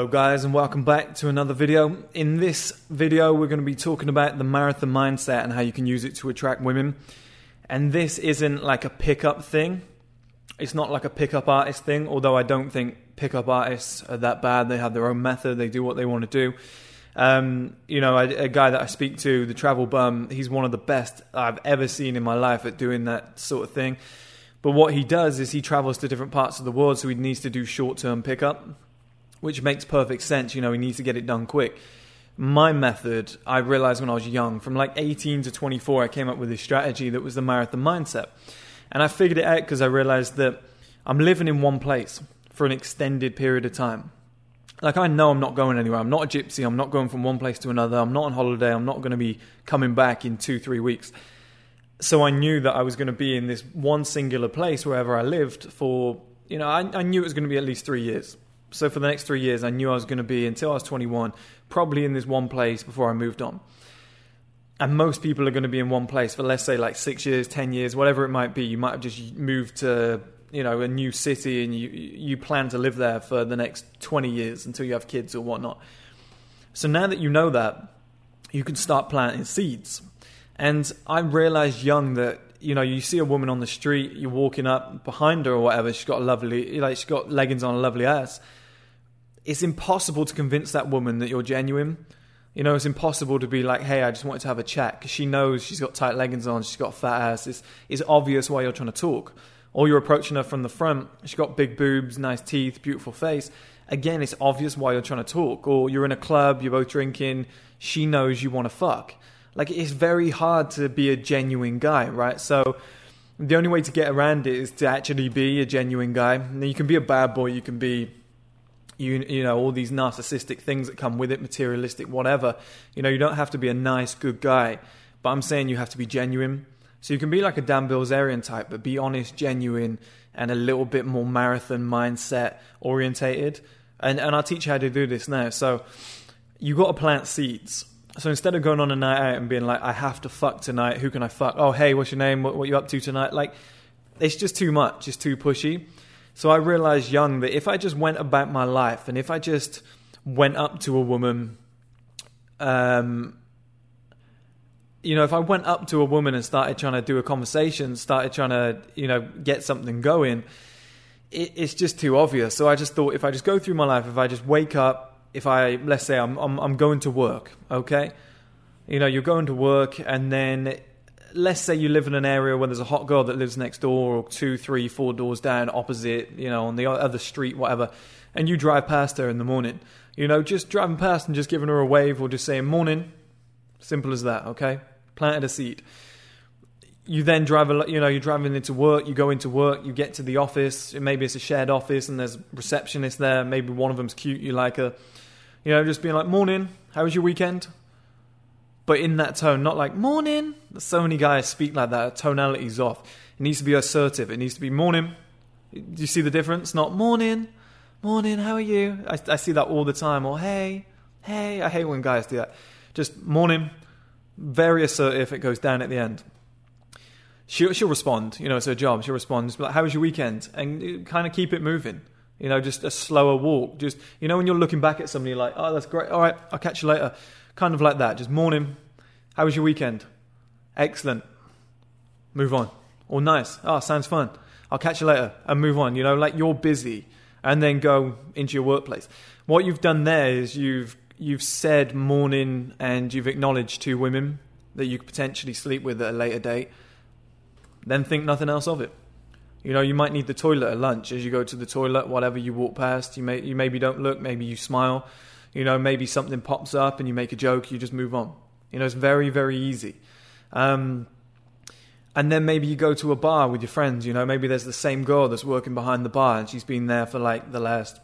Hello guys and welcome back to another video. In this video we're going to be talking about the marathon mindset and how you can use it to attract women. And this isn't like a pickup thing. It's not like a pickup artist thing, although I don't think pickup artists are that bad. They have their own method, they do what they want to do. Um, you know, a, a, guy that I speak to, the travel bum, he's one of the best I've ever seen in my life at doing that sort of thing. But what he does is he travels to different parts of the world, so he needs to do short term pickup which makes perfect sense. You know, he needs to get it done quick. My method, I realized when I was young, from like 18 to 24, I came up with this strategy that was the marathon mindset. And I figured it out because I realized that I'm living in one place for an extended period of time. Like, I know I'm not going anywhere. I'm not a gypsy. I'm not going from one place to another. I'm not on holiday. I'm not going to be coming back in two, three weeks. So I knew that I was going to be in this one singular place wherever I lived for, you know, I, I knew it was going to be at least three years so for the next three years, I knew I was going to be until I was 21, probably in this one place before I moved on. And most people are going to be in one place for let's say like six years, ten years, whatever it might be. You might have just moved to you know a new city and you you plan to live there for the next 20 years until you have kids or whatnot. So now that you know that, you can start planting seeds. And I realized young that you know, you see a woman on the street, you're walking up behind her or whatever, she's got a lovely, like, she's got leggings on, a lovely ass it's impossible to convince that woman that you're genuine. You know, it's impossible to be like, hey, I just wanted to have a chat because she knows she's got tight leggings on, she's got fat ass. It's, it's obvious why you're trying to talk. Or you're approaching her from the front, she's got big boobs, nice teeth, beautiful face. Again, it's obvious why you're trying to talk. Or you're in a club, you're both drinking, she knows you want to fuck. Like, it's very hard to be a genuine guy, right? So, the only way to get around it is to actually be a genuine guy. Now, you can be a bad boy, you can be you you know all these narcissistic things that come with it, materialistic, whatever. You know, you don't have to be a nice, good guy, but I'm saying you have to be genuine. So you can be like a Dan Bilzerian type, but be honest, genuine, and a little bit more marathon mindset orientated. And and I'll teach you how to do this now. So you got to plant seeds. So instead of going on a night out and being like, I have to fuck tonight. Who can I fuck? Oh, hey, what's your name? What, what you up to tonight? Like, it's just too much. It's too pushy. So I realized young that if I just went about my life and if I just went up to a woman, um, you know, if I went up to a woman and started trying to do a conversation, started trying to, you know, get something going, it, it's just too obvious. So I just thought if I just go through my life, if I just wake up, if I, let's say I'm, I'm, I'm going to work, okay? You know, you're going to work and then let's say you live in an area where there's a hot girl that lives next door or two, three, four doors down, opposite, you know, on the other street, whatever, and you drive past her in the morning. You know, just driving past and just giving her a wave or just saying morning. Simple as that, okay? Planted a seed. You then drive, a, you know, you're driving into work, you go into work, you get to the office, maybe it's a shared office and there's a receptionist there, maybe one of them's cute, you like her. You know, just being like, morning, how was your weekend? But in that tone, not like morning. So many guys speak like that. Tonality's off. It needs to be assertive. It needs to be morning. Do you see the difference? Not morning, morning. How are you? I, I see that all the time. Or hey, hey. I hate when guys do that. Just morning. Very assertive. It goes down at the end. She'll, she'll respond. You know, it's her job. She'll respond. Like, "How was your weekend?" And kind of keep it moving. You know, just a slower walk. Just you know, when you're looking back at somebody, like, "Oh, that's great. All right, I'll catch you later." Kind of like that. Just morning. How was your weekend? Excellent. Move on. Or nice. Oh, sounds fun. I'll catch you later and move on. You know, like you're busy and then go into your workplace. What you've done there is you've you've said morning and you've acknowledged two women that you could potentially sleep with at a later date. Then think nothing else of it. You know, you might need the toilet at lunch as you go to the toilet, whatever you walk past. You may you maybe don't look, maybe you smile. You know, maybe something pops up and you make a joke, you just move on. You know, it's very, very easy. Um, and then maybe you go to a bar with your friends, you know, maybe there's the same girl that's working behind the bar and she's been there for like the last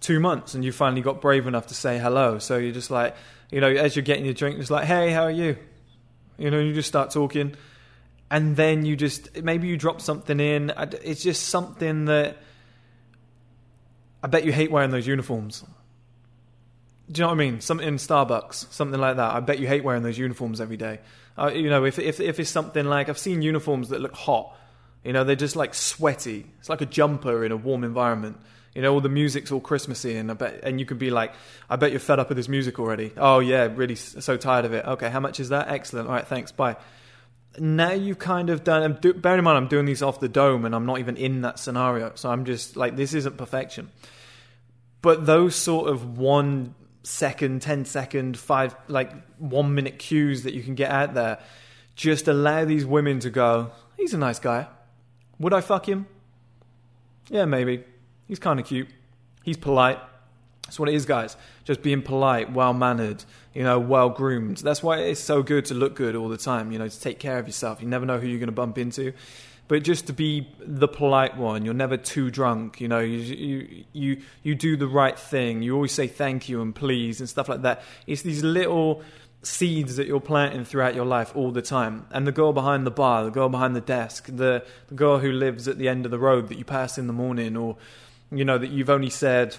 two months and you finally got brave enough to say hello. So you're just like, you know, as you're getting your drink, it's like, hey, how are you? You know, you just start talking. And then you just, maybe you drop something in. It's just something that I bet you hate wearing those uniforms. Do you know what I mean? Something in Starbucks, something like that. I bet you hate wearing those uniforms every day. Uh, you know, if, if if it's something like I've seen uniforms that look hot, you know, they're just like sweaty. It's like a jumper in a warm environment. You know, all the music's all Christmassy, and I bet, and you could be like, I bet you're fed up with this music already. Oh yeah, really so tired of it. Okay, how much is that? Excellent. All right, thanks. Bye. Now you've kind of done. Do, bear in mind, I'm doing these off the dome, and I'm not even in that scenario, so I'm just like, this isn't perfection. But those sort of one second, 10 second, five, like one minute cues that you can get out there just allow these women to go, he's a nice guy. Would I fuck him? Yeah, maybe. He's kind of cute. He's polite. That's what it is, guys. Just being polite, well mannered, you know, well groomed. That's why it's so good to look good all the time, you know, to take care of yourself. You never know who you're going to bump into but just to be the polite one. You're never too drunk. You know, you, you you you do the right thing. You always say thank you and please and stuff like that. It's these little seeds that you're planting throughout your life all the time. And the girl behind the bar, the girl behind the desk, the, the girl who lives at the end of the road that you pass in the morning, or you know that you've only said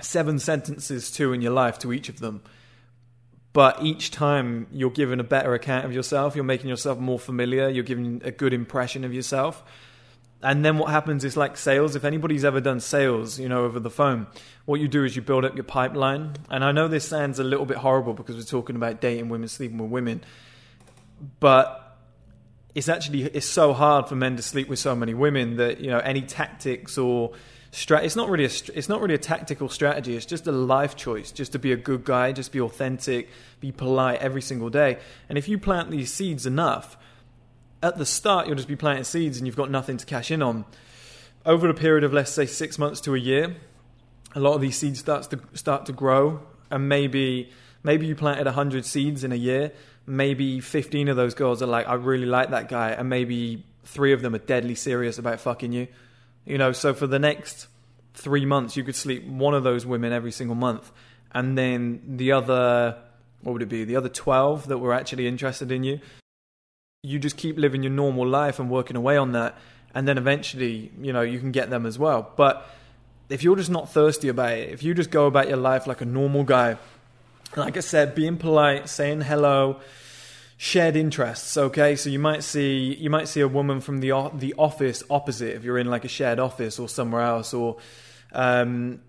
seven sentences to in your life to each of them but each time you're giving a better account of yourself, you're making yourself more familiar, you're giving a good impression of yourself. And then what happens is like sales. If anybody's ever done sales, you know, over the phone, what you do is you build up your pipeline. And I know this sounds a little bit horrible because we're talking about dating women, sleeping with women, but it's actually it's so hard for men to sleep with so many women that you know any tactics or strat. It's not really a. It's not really a tactical strategy. It's just a life choice. Just to be a good guy. Just be authentic. Be polite every single day. And if you plant these seeds enough, at the start you'll just be planting seeds, and you've got nothing to cash in on. Over a period of let's say six months to a year, a lot of these seeds starts to start to grow, and maybe maybe you planted hundred seeds in a year. Maybe fifteen of those girls are like, I really like that guy, and maybe three of them are deadly serious about fucking you you know, so for the next three months, you could sleep one of those women every single month, and then the other, what would it be? The other twelve that were actually interested in you. You just keep living your normal life and working away on that, and then eventually, you know, you can get them as well. But if you're just not thirsty about it, if you just go about your life like a normal guy, like I said, being polite, saying hello, shared interests okay? So you might see you might see a woman from the the office opposite if you're in like a shared office or somewhere else or um,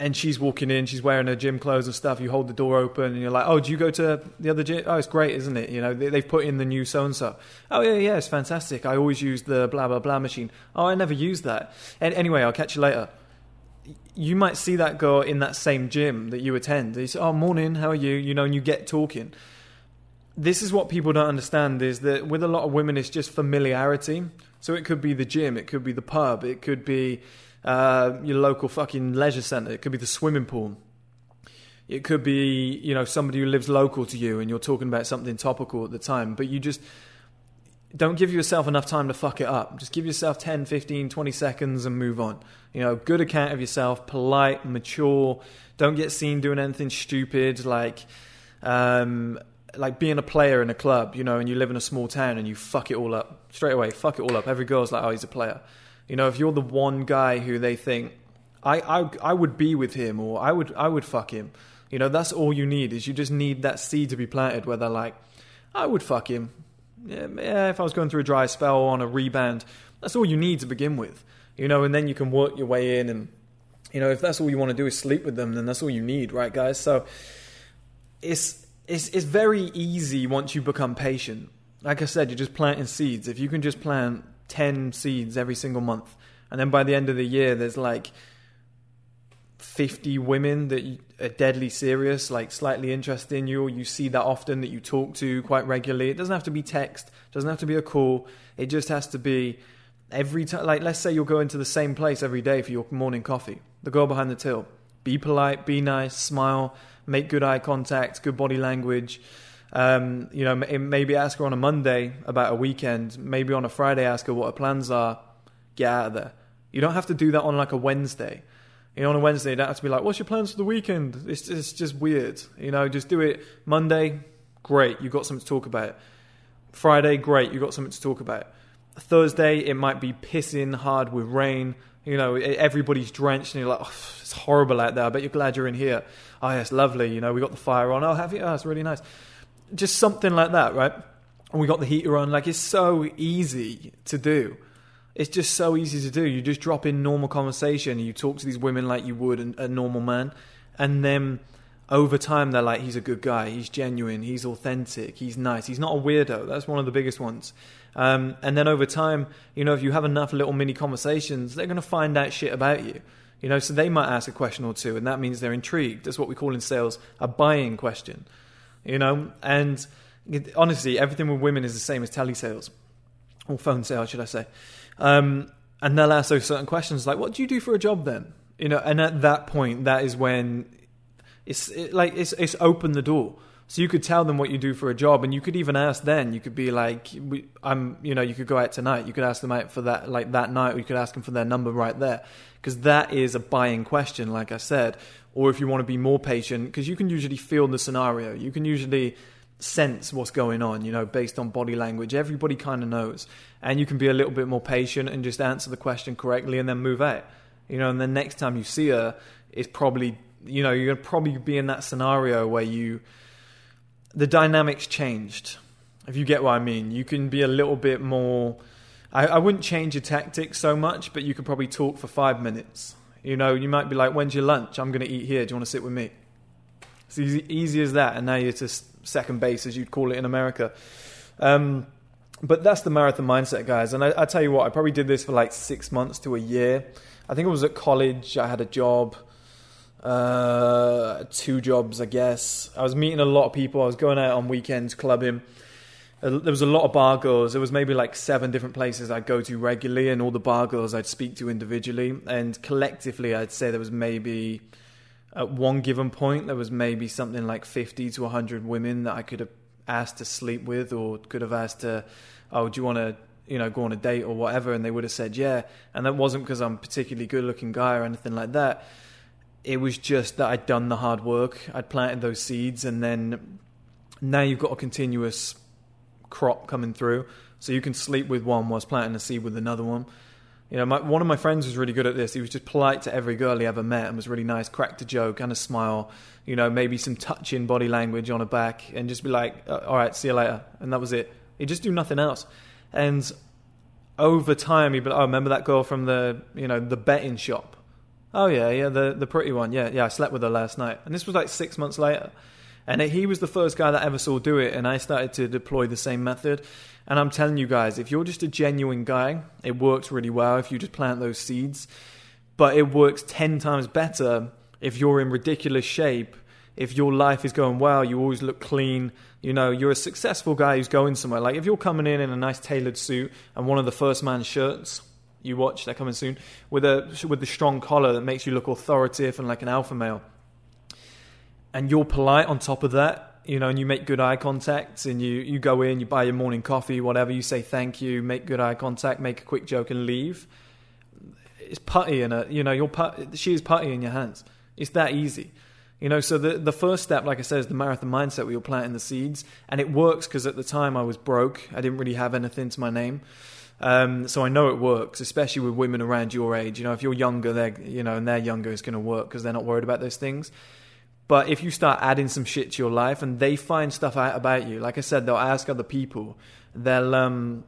and she's walking in she's wearing her gym clothes and stuff you hold the door open and you're like oh do you go to the other gym? Oh it's great isn't it? You know they, have put in the new so and so oh yeah yeah it's fantastic. I always use the blah blah blah machine. Oh i never use that. And anyway i'll catch you later. You might see that girl in that same gym that you attend. You say, "Oh, morning, how are you?" You know, and you get talking this is what people don't understand is that with a lot of women it's just familiarity. So it could be the gym it could be the pub it could be uh, your local fucking leisure center it could be the swimming pool. It could be you know somebody who lives local to you and you're talking about something topical at the time but you just don't give yourself enough time to fuck it up. Just give yourself 10 15 20 seconds and move on. You know good account of yourself polite mature. Don't get seen doing anything stupid like um, like being a player in a club, you know, and you live in a small town and you fuck it all up straight away. Fuck it all up. Every girl's like, oh, he's a player. You know, if you're the one guy who they think, I, I, I would be with him or I would, I would fuck him. You know, that's all you need is you just need that seed to be planted where they're like, I would fuck him. Yeah, yeah, if I was going through a dry spell on a rebound, that's all you need to begin with. You know, and then you can work your way in and, you know, if that's all you want to do is sleep with them, then that's all you need, right, guys? So it's it's it's very easy once you become patient. Like I said, you're just planting seeds. If you can just plant ten seeds every single month, and then by the end of the year, there's like fifty women that are deadly serious, like slightly interested in you, you see that often that you talk to quite regularly. It doesn't have to be text, doesn't have to be a call. It just has to be every time. Like let's say you're going to the same place every day for your morning coffee. The girl behind the till. Be polite, be nice, smile make good eye contact, good body language. Um, you know, maybe ask her on a Monday about a weekend. Maybe on a Friday, ask her what her plans are. Get out of there. You don't have to do that on like a Wednesday. You know, on a Wednesday, you don't have to be like, "What's your plans for the weekend?" It's it's just weird. You know, just do it Monday. Great, you got something to talk about. Friday, great, you got something to talk about. Thursday, it might be pissing hard with rain. You know, everybody's drenched, and you're like, oh, "It's horrible out there." I bet you're glad you're in here oh, yeah, it's lovely. You know, we got the fire on. Oh, have you? Oh, it's really nice. Just something like that, right? And we got the heater on. Like, it's so easy to do. It's just so easy to do. You just drop in normal conversation. You talk to these women like you would a normal man, and then over time they're like, he's a good guy, he's genuine, he's authentic, he's nice, he's not a weirdo. That's one of the biggest ones. Um, and then over time, you know, if you have enough little mini conversations, they're going to find out shit about you. You know, so they might ask a question or two, and that means they're intrigued. That's what we call in sales a buying question. You know, and honestly, everything with women is the same as telesales or phone sales, should I say? Um, and they'll ask those certain questions like, "What do you do for a job then?" You know, and at that point, that is when it's it, like it's it's opened the door. So you could tell them what you do for a job, and you could even ask then. You could be like, "I'm," you know, you could go out tonight. You could ask them out for that, like that night, or you could ask them for their number right there, because that is a buying question, like I said. Or if you want to be more patient, because you can usually feel the scenario. You can usually sense what's going on, you know, based on body language. Everybody kind of knows. And you can be a little bit more patient and just answer the question correctly and then move out. You know, and then next time you see her, it's probably, you know, you're to probably be in that scenario where you, the dynamics changed. If you get what I mean, you can be a little bit more. I, I wouldn't change your tactics so much, but you could probably talk for five minutes. You know, you might be like, when's your lunch? I'm going to eat here. Do you want to sit with me? It's easy, easy as that. And now you're just second base, as you'd call it in America. Um, but that's the marathon mindset, guys. And I, I, tell you what, I probably did this for like six months to a year. I think it was at college. I had a job, uh, two jobs, I guess. I was meeting a lot of people. I was going out on weekends clubbing. Uh, there was a lot of bar girls. There was maybe like seven different places I'd go to regularly, and all the bar girls I'd speak to individually. And collectively, I'd say there was maybe at one given point, there was maybe something like 50 to 100 women that I could have asked to sleep with or could have asked to, oh, do you want to, you know, go on a date or whatever? And they would have said, yeah. And that wasn't because I'm particularly good looking guy or anything like that. It was just that I'd done the hard work. I'd planted those seeds and then now you've got a continuous crop coming through. So you can sleep with one whilst planting a seed with another one. You know, my, one of my friends was really good at this. He was just polite to every girl he ever met and was really nice, cracked a joke and a smile, you know, maybe some touching body language on her back and just be like, uh, all right, see you later. And that was it. He'd just do nothing else. And over time, he'd be like, oh, remember that girl from the, you know, the betting shop? Oh, yeah, yeah, the, the pretty one. Yeah, yeah, I slept with her last night. And this was like six months later. And he was the first guy that I ever saw do it. And I started to deploy the same method. And I'm telling you guys, if you're just a genuine guy, it works really well if you just plant those seeds. But it works 10 times better if you're in ridiculous shape, if your life is going well, you always look clean, you know, you're a successful guy who's going somewhere. Like if you're coming in in a nice tailored suit and one of the first man shirts you watch, they're coming soon, with a with the strong collar that makes you look authoritative and like an alpha male. And you're polite on top of that, you know, and you make good eye contact and you, you go in, you buy your morning coffee, whatever, you say thank you, make good eye contact, make a quick joke and leave. It's putty in a, you know, your put, she is putty in your hands. It's that easy. You know, so the the first step, like I said, is the marathon mindset where you're planting the seeds, and it works because at the time I was broke. I didn't really have anything to my name, um, so I know it works, especially with women around your age. You know, if you're younger, they're you know, and they're younger, it's going to work because they're not worried about those things. But if you start adding some shit to your life and they find stuff out about you, like I said, they'll ask other people. They'll um,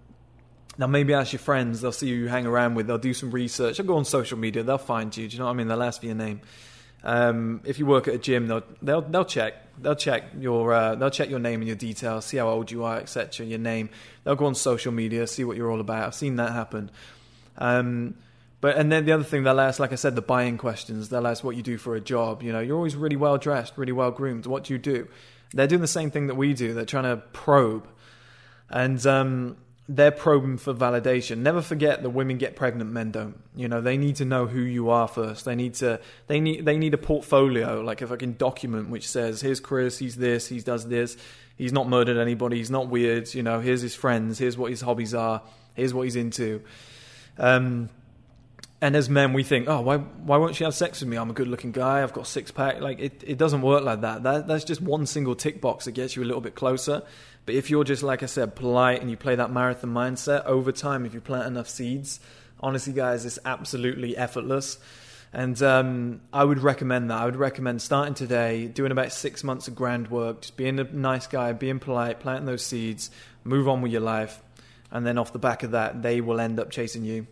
they'll maybe ask your friends. They'll see who you hang around with. They'll do some research. They'll go on social media. They'll find you. Do you know what I mean? They'll ask for your name. Um, if you work at a gym, they'll they'll they'll check. They'll check your uh, they'll check your name and your details, see how old you are, etc. Your name. They'll go on social media, see what you're all about. I've seen that happen. Um, but and then the other thing they'll ask, like I said, the buying questions. They'll ask what you do for a job. You know, you're always really well dressed, really well groomed. What do you do? They're doing the same thing that we do. They're trying to probe, and um, they're probing for validation. Never forget that women get pregnant, men don't. You know, they need to know who you are first. They need to. They need. They need a portfolio, like a fucking document which says, "Here's Chris. He's this. He does this. He's not murdered anybody. He's not weird. You know, here's his friends. Here's what his hobbies are. Here's what he's into." Um, and as men, we think, oh, why why won't she have sex with me? I'm a good looking guy. I've got six pack. Like it, it doesn't work like that. that. That's just one single tick box that gets you a little bit closer. But if you're just like I said, polite and you play that marathon mindset over time, if you plant enough seeds, honestly, guys, it's absolutely effortless. And um, I would recommend that. I would recommend starting today, doing about six months of grand work, just being a nice guy, being polite, planting those seeds, move on with your life, and then off the back of that, they will end up chasing you.